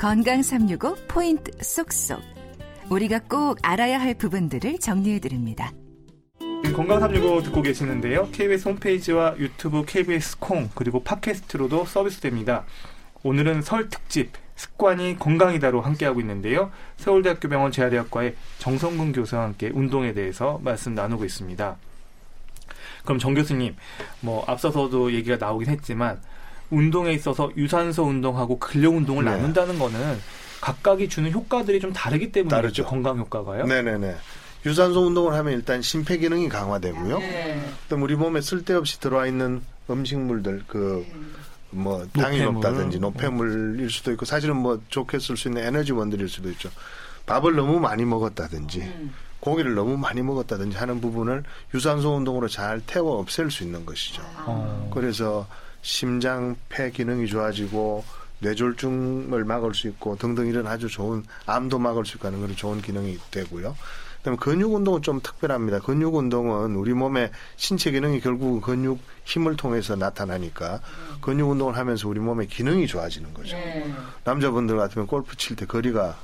건강 365 포인트 쏙쏙. 우리가 꼭 알아야 할 부분들을 정리해 드립니다. 건강 365 듣고 계시는데요. KBS 홈페이지와 유튜브 KBS 콩 그리고 팟캐스트로도 서비스됩니다. 오늘은 설 특집 습관이 건강이다로 함께하고 있는데요. 서울대학교 병원 재활의학과의 정성근 교수와 함께 운동에 대해서 말씀 나누고 있습니다. 그럼 정 교수님, 뭐 앞서서도 얘기가 나오긴 했지만 운동에 있어서 유산소 운동하고 근력 운동을 네. 나눈다는 거는 각각이 주는 효과들이 좀 다르기 때문이죠. 다르죠. 건강 효과가요. 네네네. 유산소 운동을 하면 일단 심폐 기능이 강화되고요. 또 우리 몸에 쓸데없이 들어와 있는 음식물들 그 뭐 당이 노폐물. 높다든지 노폐물일 수도 있고 사실은 뭐 좋게 쓸 수 있는 에너지원들일 수도 있죠. 밥을 너무 많이 먹었다든지 고기를 너무 많이 먹었다든지 하는 부분을 유산소 운동으로 잘 태워 없앨 수 있는 것이죠. 어. 그래서 심장 폐 기능이 좋아지고 뇌졸중을 막을 수 있고 등등 이런 아주 좋은 암도 막을 수 있고 하는 그런 좋은 기능이 되고요. 그다음에 근육 운동은 좀 특별합니다. 근육 운동은 우리 몸의 신체 기능이 결국 근육 힘을 통해서 나타나니까 근육 운동을 하면서 우리 몸의 기능이 좋아지는 거죠. 남자분들 같으면 골프 칠 때 거리가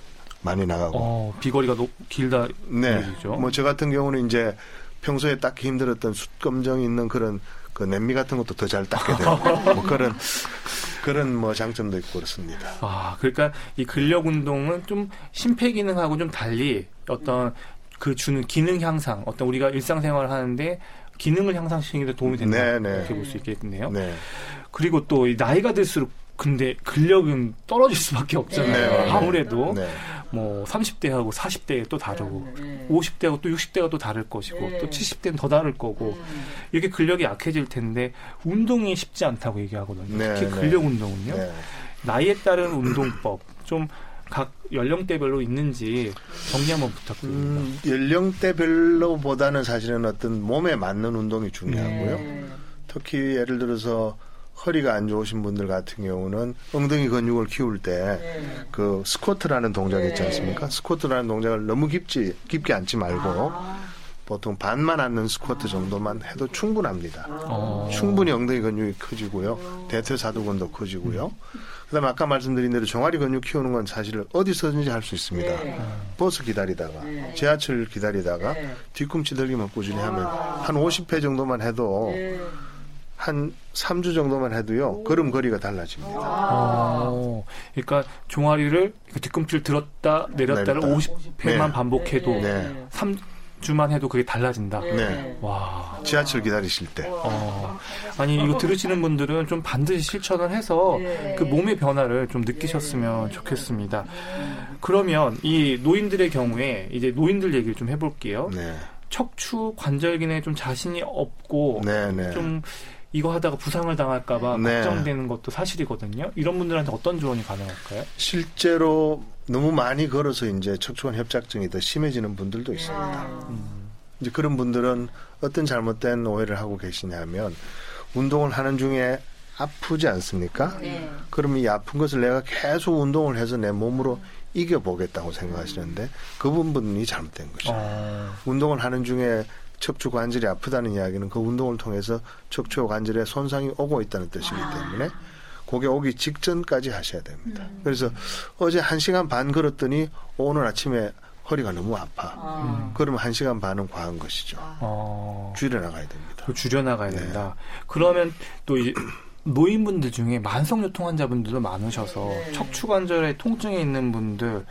많이 나가고 어, 비거리가 높, 길다 네. 얘기죠. 뭐 저 같은 경우는 이제 평소에 닦기 힘들었던 숯검정 있는 그런 그 냄비 같은 것도 더 잘 닦게 되고 뭐 그런 그런 뭐 장점도 있고 그렇습니다. 아, 그러니까 이 근력 운동은 좀 심폐 기능하고 좀 달리 어떤 그 주는 기능 향상, 어떤 우리가 일상생활을 하는데 기능을 향상시키는 데 도움이 된다. 네, 네. 이렇게 볼 수 있겠네요. 네. 그리고 또이 나이가 들수록 근데 근력은 떨어질 수밖에 없잖아요. 네. 아무래도 네. 뭐 30대하고 40대 또 다르고 50대하고 또 60대가 또 다를 것이고 또 70대는 더 다를 거고 이렇게 근력이 약해질 텐데 운동이 쉽지 않다고 얘기하거든요. 네, 특히 네. 근력 운동은요. 네. 나이에 따른 운동법 좀 각 연령대별로 있는지 정리 한번 부탁드립니다. 음, 연령대별로보다는 사실은 어떤 몸에 맞는 운동이 중요하고요. 특히 예를 들어서 허리가 안 좋으신 분들 같은 경우는 엉덩이 근육을 키울 때그 스쿼트라는 동작 있지 않습니까? 스쿼트라는 동작을 너무 깊지 깊게 앉지 말고 보통 반만 앉는 스쿼트 정도만 해도 충분합니다. 어. 충분히 엉덩이 근육이 커지고요. 대퇴사두근도 커지고요. 그다음에 아까 말씀드린 대로 종아리 근육 키우는 건 사실 어디서든지 할 수 있습니다. 버스 기다리다가 지하철 기다리다가 뒤꿈치 들기만 꾸준히 하면 한 50회 정도만 해도 한 3주 정도만 해도요. 걸음거리가 달라집니다. 어, 그러니까 종아리를 그 뒤꿈치를 들었다 내렸다를 내렸다. 50회만 네. 반복해도 네. 3주만 해도 그게 달라진다. 네. 와. 지하철 기다리실 때. 어, 아니 이거 들으시는 분들은 좀 반드시 실천을 해서 그 몸의 변화를 좀 느끼셨으면 좋겠습니다. 그러면 이 노인들의 경우에 이제 노인들 얘기를 좀 해볼게요. 네. 척추 관절기에 좀 자신이 없고 네, 네. 좀 이거 하다가 부상을 당할까봐 네. 걱정되는 것도 사실이거든요. 이런 분들한테 어떤 조언이 가능할까요? 실제로 너무 많이 걸어서 이제 척추관 협착증이 더 심해지는 분들도 있습니다. 이제 그런 분들은 어떤 잘못된 오해를 하고 계시냐면 운동을 하는 중에 아프지 않습니까? 그러면 이 아픈 것을 내가 계속 운동을 해서 내 몸으로 이겨보겠다고 생각하시는데 그 부분이 잘못된 거죠. 어, 운동을 하는 중에 척추 관절이 아프다는 이야기는 그 운동을 통해서 척추 관절에 손상이 오고 있다는 뜻이기 때문에 그게 오기 직전까지 하셔야 됩니다. 그래서 어제 한 시간 반 걸었더니 오늘 아침에 허리가 너무 아파. 그러면 한 시간 반은 과한 것이죠. 어, 줄여나가야 됩니다. 그 줄여나가야 네. 된다. 그러면 또 이 노인분들 중에 만성요통 환자분들도 많으셔서 척추 관절에 통증이 있는 분들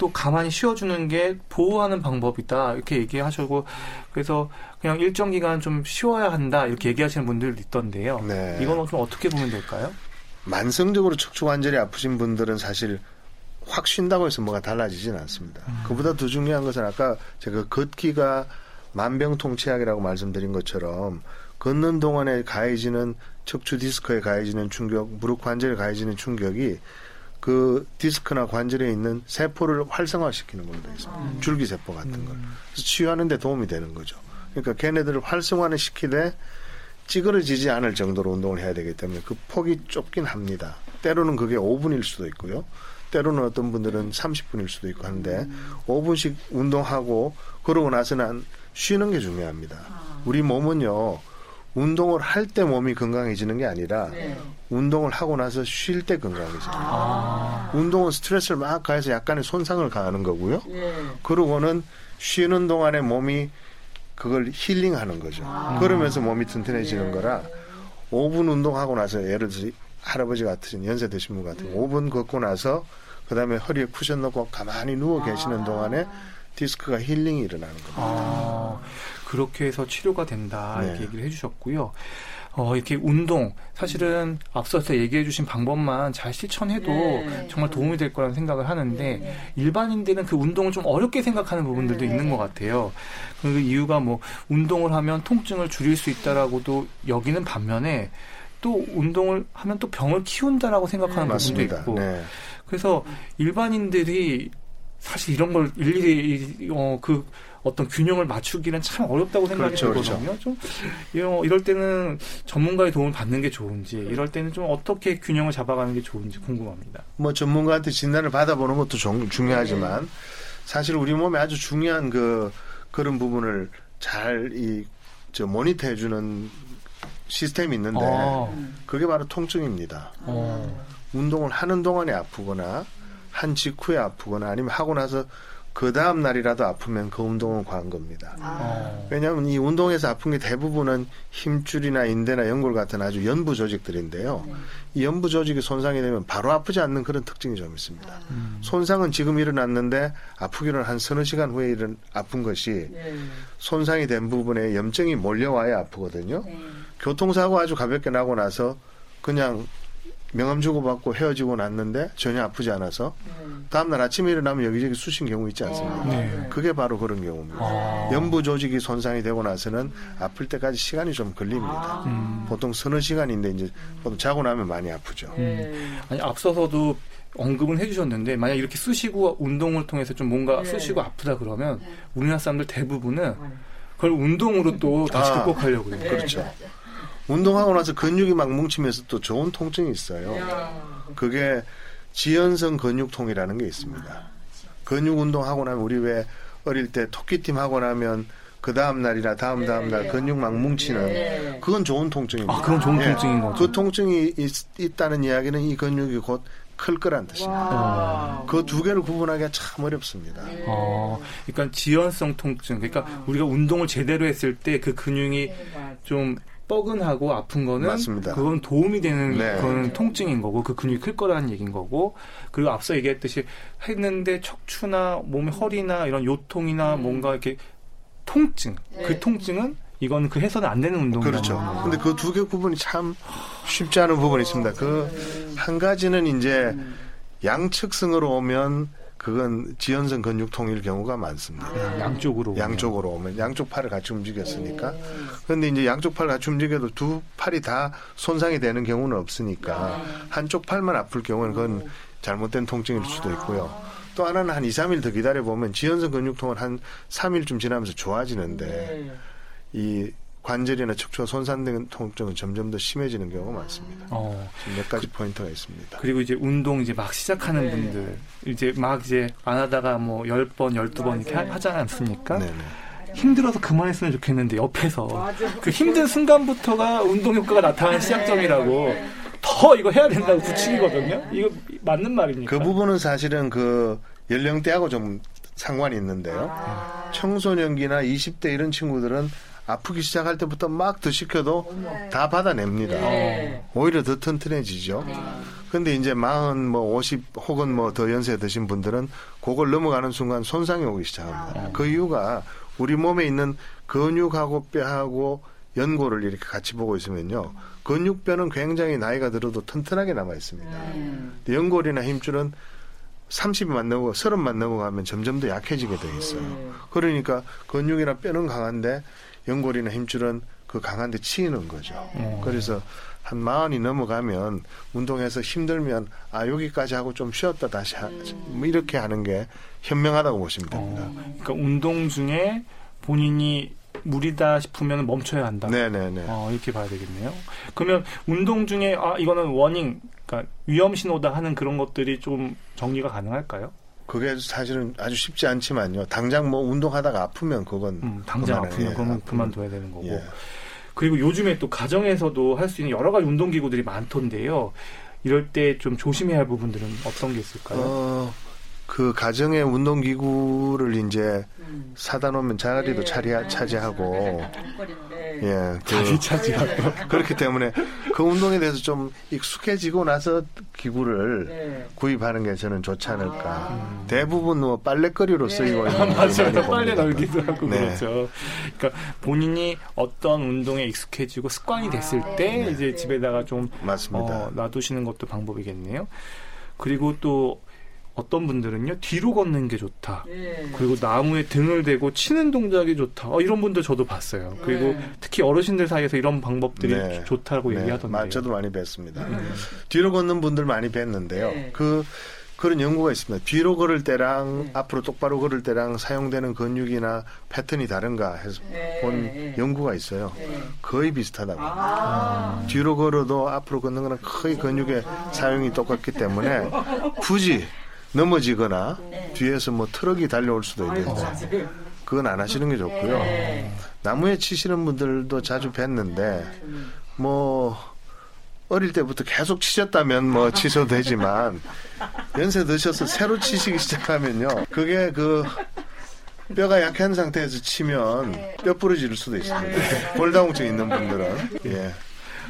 또 가만히 쉬어주는 게 보호하는 방법이다 이렇게 얘기하시고 그래서 그냥 일정 기간 좀 쉬어야 한다 이렇게 얘기하시는 분들도 있던데요. 네. 이건 좀 어떻게 보면 될까요? 만성적으로 척추 관절이 아프신 분들은 사실 확 쉰다고 해서 뭐가 달라지진 않습니다. 그보다 더 중요한 것은 아까 제가 걷기가 만병통치약이라고 말씀드린 것처럼 걷는 동안에 가해지는 척추 디스크에 가해지는 충격, 무릎 관절에 가해지는 충격이 그 디스크나 관절에 있는 세포를 활성화시키는 걸로 되어 있습니다. 줄기세포 같은 걸. 그래서 치유하는 데 도움이 되는 거죠. 그러니까 걔네들을 활성화는 시키되 찌그러지지 않을 정도로 운동을 해야 되기 때문에 그 폭이 좁긴 합니다. 때로는 그게 5분일 수도 있고요. 때로는 어떤 분들은 30분일 수도 있고 하는데 5분씩 운동하고 그러고 나서는 쉬는 게 중요합니다. 우리 몸은요. 운동을 할 때 몸이 건강해지는 게 아니라 네. 운동을 하고 나서 쉴 때 건강해져요. 아. 운동은 스트레스를 막 가해서 약간의 손상을 가하는 거고요. 예. 그러고는 쉬는 동안에 몸이 그걸 힐링하는 거죠. 그러면서 몸이 튼튼해지는 거라 5분 운동하고 나서 예를 들어서 할아버지 같은 연세 드신 분 같은 5분 걷고 나서 그 다음에 허리에 쿠션 넣고 가만히 누워 계시는 동안에 디스크가 힐링이 일어나는 겁니다. 아, 그렇게 해서 치료가 된다 네. 이렇게 얘기를 해주셨고요. 어, 이렇게 운동 사실은 앞서서 얘기해주신 방법만 잘 실천해도 네. 정말 도움이 될 거라는 생각을 하는데 일반인들은 그 운동을 좀 어렵게 생각하는 부분들도 네. 있는 것 같아요. 그 이유가 뭐 운동을 하면 통증을 줄일 수 있다라고도 여기는 반면에 또 운동을 하면 또 병을 키운다라고 생각하는 부분도 맞습니다. 있고 네. 그래서 일반인들이 사실 이런 걸 일일이 어, 그 어떤 균형을 맞추기는 참 어렵다고 생각이 그렇죠, 그렇죠. 들거든요. 좀 이런- 이럴 때는 전문가의 도움을 받는 게 좋은지, 이럴 때는 좀 어떻게 균형을 잡아가는 게 좋은지 궁금합니다. 뭐 전문가한테 진단을 받아보는 것도 종- 중요하지만 사실 우리 몸에 아주 중요한 그 그런 부분을 잘 이 저 모니터 해 주는 시스템이 있는데 어, 그게 바로 통증입니다. 어, 운동을 하는 동안에 아프거나 한 직후에 아프거나 아니면 하고 나서 그 다음 날이라도 아프면 그 운동은 과한 겁니다. 어. 왜냐하면 이 운동에서 아픈 게 대부분은 힘줄이나 인대나 연골 같은 아주 연부 조직들인데요. 이 연부 조직이 손상이 되면 바로 아프지 않는 그런 특징이 좀 있습니다. 음. 손상은 지금 일어났는데 아프기는 한 서너 시간 후에 일은 아픈 것이 네. 손상이 된 부분에 염증이 몰려와야 아프거든요. 네. 교통사고 아주 가볍게 나고 나서 그냥 명함 주고받고 헤어지고 났는데 전혀 아프지 않아서 다음날 아침에 일어나면 여기저기 쑤신 경우 있지 않습니까? 네. 그게 바로 그런 경우입니다. 아. 연부 조직이 손상이 되고 나서는 아플 때까지 시간이 좀 걸립니다. 음. 보통 서너 시간인데 이제 보통 자고 나면 많이 아프죠. 네. 아니 앞서서도 언급은 해주셨는데 만약 이렇게 쑤시고 운동을 통해서 좀 뭔가 네. 쑤시고 아프다 그러면 우리나라 사람들 대부분은 그걸 운동으로 또 다시 아. 극복하려고 해요. 그렇죠. 운동하고 나서 근육이 막 뭉치면서 또 좋은 통증이 있어요. 그게 지연성 근육통이라는 게 있습니다. 근육 운동하고 나면 우리 왜 어릴 때 토끼팀 하고 나면 그 다음 날이나 다음 다음 날 근육 막 뭉치는 네. 그건 좋은 통증입니다. 아, 그건 좋은 예. 통증인 거죠. 그 통증이 있, 다는 이야기는 이 근육이 곧 클 거란 뜻입니다. 와. 그두 개를 구분하기가 참 어렵습니다. 어, 그러니까 지연성 통증. 그러니까 우리가 운동을 제대로 했을 때 그 근육이 좀 뻐근하고 아픈 거는 맞습니다. 그건 도움이 되는 네. 그런 통증인 거고 그 근육이 클 거라는 얘기인 거고 그리고 앞서 얘기했듯이 했는데 척추나 몸의 허리나 이런 요통이나 뭔가 이렇게 통증 그 통증은 이건 그 해서는 안 되는 운동이라는 그렇죠. 거예요. 근데 그 두개 구분이 참 쉽지 않은 부분이 있습니다. 그 한 가지는 이제 양측성으로 오면 그건 지연성 근육 통일 경우가 많습니다. 양쪽으로 양쪽으로 오면 양쪽 팔을 같이 움직였으니까. 그런데 이제 양쪽 팔 같이 움직여도 두 팔이 다 손상이 되는 경우는 없으니까 한쪽 팔만 아플 경우는 그건 잘못된 통증일 수도 있고요. 또 하나는 한 2, 3일 더 기다려 보면 지연성 근육통은 한 3일쯤 지나면서 좋아지는데 네. 이 관절이나 척추가 손상된 통증은 점점 더 심해지는 경우가 많습니다. 어. 지금 몇 가지 포인트가 있습니다. 그리고 이제 운동 이제 막 시작하는 네. 분들 이제 막 이제 안 하다가 뭐 10번, 12번 이렇게 하-. 하지 않습니까? 네네. 힘들어서 그만했으면 좋겠는데 옆에서 맞아. 그 힘든 순간부터가 운동 효과가 나타나는 시작점이라고 더 이거 해야 된다고 부추기거든요. 이거 맞는 말입니까? 그 부분은 사실은 그 연령대하고 좀 상관이 있는데요. 청소년기나 20대 이런 친구들은 아프기 시작할 때부터 막더 시켜도 다 받아냅니다. 네. 오히려 더 튼튼해지죠. 근데 이제 마흔 뭐50 혹은 뭐 더 연세 드신 분들은 그걸 넘어가는 순간 손상이 오기 시작합니다. 그 이유가 우리 몸에 있는 근육하고 뼈하고 연골을 이렇게 같이 보고 있으면요. 근육뼈는 굉장히 나이가 들어도 튼튼하게 남아 있습니다. 근데 연골이나 힘줄은 30만 넘어 30만 넘어가면 점점 더 약해지게 돼 있어요. 그러니까 근육이나 뼈는 강한데 연골이나 힘줄은 그 강한데 치이는 거죠. 어. 그래서 한 마흔이 넘어가면 운동해서 힘들면 아 여기까지 하고 좀 쉬었다 다시 하, 뭐 이렇게 하는 게 현명하다고 보시면 됩니다. 어, 그러니까 운동 중에 본인이 무리다 싶으면 멈춰야 한다. 네네네. 어, 이렇게 봐야 되겠네요. 그러면 운동 중에 아 이거는 워닝, 그러니까 위험 신호다 하는 그런 것들이 좀 정리가 가능할까요? 그게 사실은 아주 쉽지 않지만요. 당장 뭐 운동하다가 아프면 그건 음, 당장 그만해. 아프면 예, 아프면. 그만둬야 되는 거고. 예. 그리고 요즘에 또 가정에서도 할 수 있는 여러 가지 운동 기구들이 많던데요. 이럴 때 좀 조심해야 할 부분들은 어떤 게 있을까요? 어, 그 가정의 운동기구를 이제 음. 사다 놓으면 자리도 네. 차리, 차지하고, 네. 예. 그, 자리 차지하고. 그렇기 때문에 그 운동에 대해서 좀 익숙해지고 나서 기구를 네. 구입하는 게 저는 좋지 않을까. 아. 대부분 뭐 빨래거리로 쓰이고 네. 있는 분들이 맞아요. 빨래 봅니다. 널기도 하고 네. 그렇죠. 그러니까 본인이 어떤 운동에 익숙해지고 습관이 됐을 아, 때 네. 이제 집에다가 좀 맞습니다. 어, 놔두시는 것도 방법이겠네요. 그리고 또 어떤 분들은요 뒤로 걷는 게 좋다. 네. 그리고 나무에 등을 대고 치는 동작이 좋다. 어, 이런 분들 저도 봤어요. 그리고 네. 특히 어르신들 사이에서 이런 방법들이 네. 좋다고 네, 얘기하던데요. 마- 저도 많이 뵀습니다. 음. 뒤로 걷는 분들 많이 뵀는데요. 네. 그 그런 연구가 있습니다. 뒤로 걸을 때랑 네. 앞으로 똑바로 걸을 때랑 사용되는 근육이나 패턴이 다른가 해서 네. 본 네. 연구가 있어요. 네. 거의 비슷하다고. 아. 뒤로 걸어도 앞으로 걷는 거랑 거의 근육의 사용이 똑같기 때문에 굳이 넘어지거나 네. 뒤에서 뭐 트럭이 달려올 수도 있는데. 그건 안 하시는 게 좋고요. 네. 나무에 치시는 분들도 자주 뵀는데 음. 뭐 어릴 때부터 계속 치셨다면 뭐 치셔도 되지만 연세 드셔서 새로 치시기 시작하면요 그게 그 뼈가 약한 상태에서 치면 뼈 부러질 수도 있습니다 골다공증 있는 분들은 예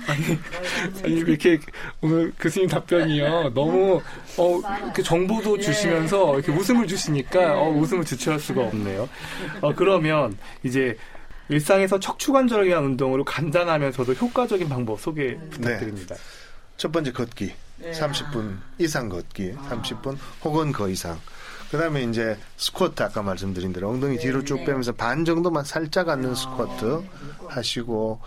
아니 이렇게 오늘 교수님 답변이요. 너무 어 이렇게 정보도 주시면서 이렇게 웃음을 주시니까 어, 웃음을 주체할 수가 없네요. 어 그러면 이제 일상에서 척추관절에 의한 운동으로 간단하면서도 효과적인 방법 소개 부탁드립니다. 첫 번째 걷기. 네. 30분 이상 걷기. 30분 혹은 그 이상. 그다음에 이제 스쿼트 아까 말씀드린 대로 엉덩이 뒤로 쭉 빼면서 반 정도만 살짝 앉는 스쿼트 하시고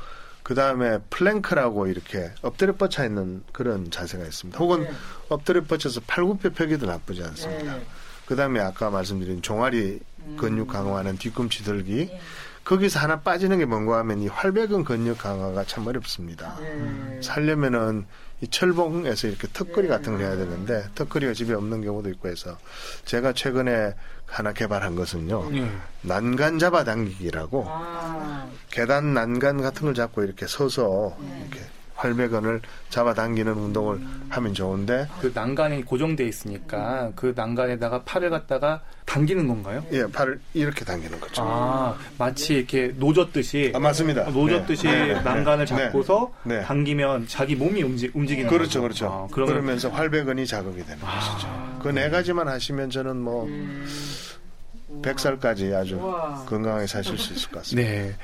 그 다음에 플랭크라고 이렇게 엎드려 뻗쳐 있는 그런 자세가 있습니다. 혹은 엎드려 뻗쳐서 팔굽혀 펴기도 나쁘지 않습니다. 네. 그 다음에 아까 말씀드린 종아리 근육 강화하는 뒤꿈치 들기 네. 거기서 하나 빠지는 게 뭔가 하면 이 활배근 근육 강화가 참 어렵습니다. 네. 살려면은 이 철봉에서 이렇게 턱걸이 같은 걸 해야 되는데 턱걸이가 집에 없는 경우도 있고 해서 제가 최근에 하나 개발한 것은요 예. 난간 잡아당기기라고 아. 계단 난간 같은 걸 잡고 이렇게 서서 이렇게 활배근을 잡아당기는 운동을 하면 좋은데 그 난간이 고정돼 있으니까 그 난간에다가 팔을 갖다가 당기는 건가요? 예 팔을 이렇게 당기는 거죠. 아 마치 이렇게 노젓듯이 아, 맞습니다. 노젓듯이 네. 네. 난간을 네. 잡고서 네. 당기면 자기 몸이 움직, 움직이는 그렇죠, 거죠. 그렇죠. 아, 그러면 그러면서 활배근이 자극이 되는 것이죠. 그 네 가지만 하시면 저는 뭐 음. 100살까지 아주 우와. 건강하게 사실 수 있을 것 같습니다. 네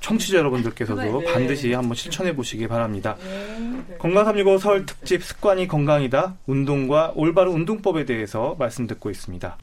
청취자 여러분들께서도 네. 반드시 한번 실천해 보시기 바랍니다. 네. 건강 365설 특집 습관이 건강이다 운동과 올바른 운동법에 대해서 말씀 듣고 있습니다.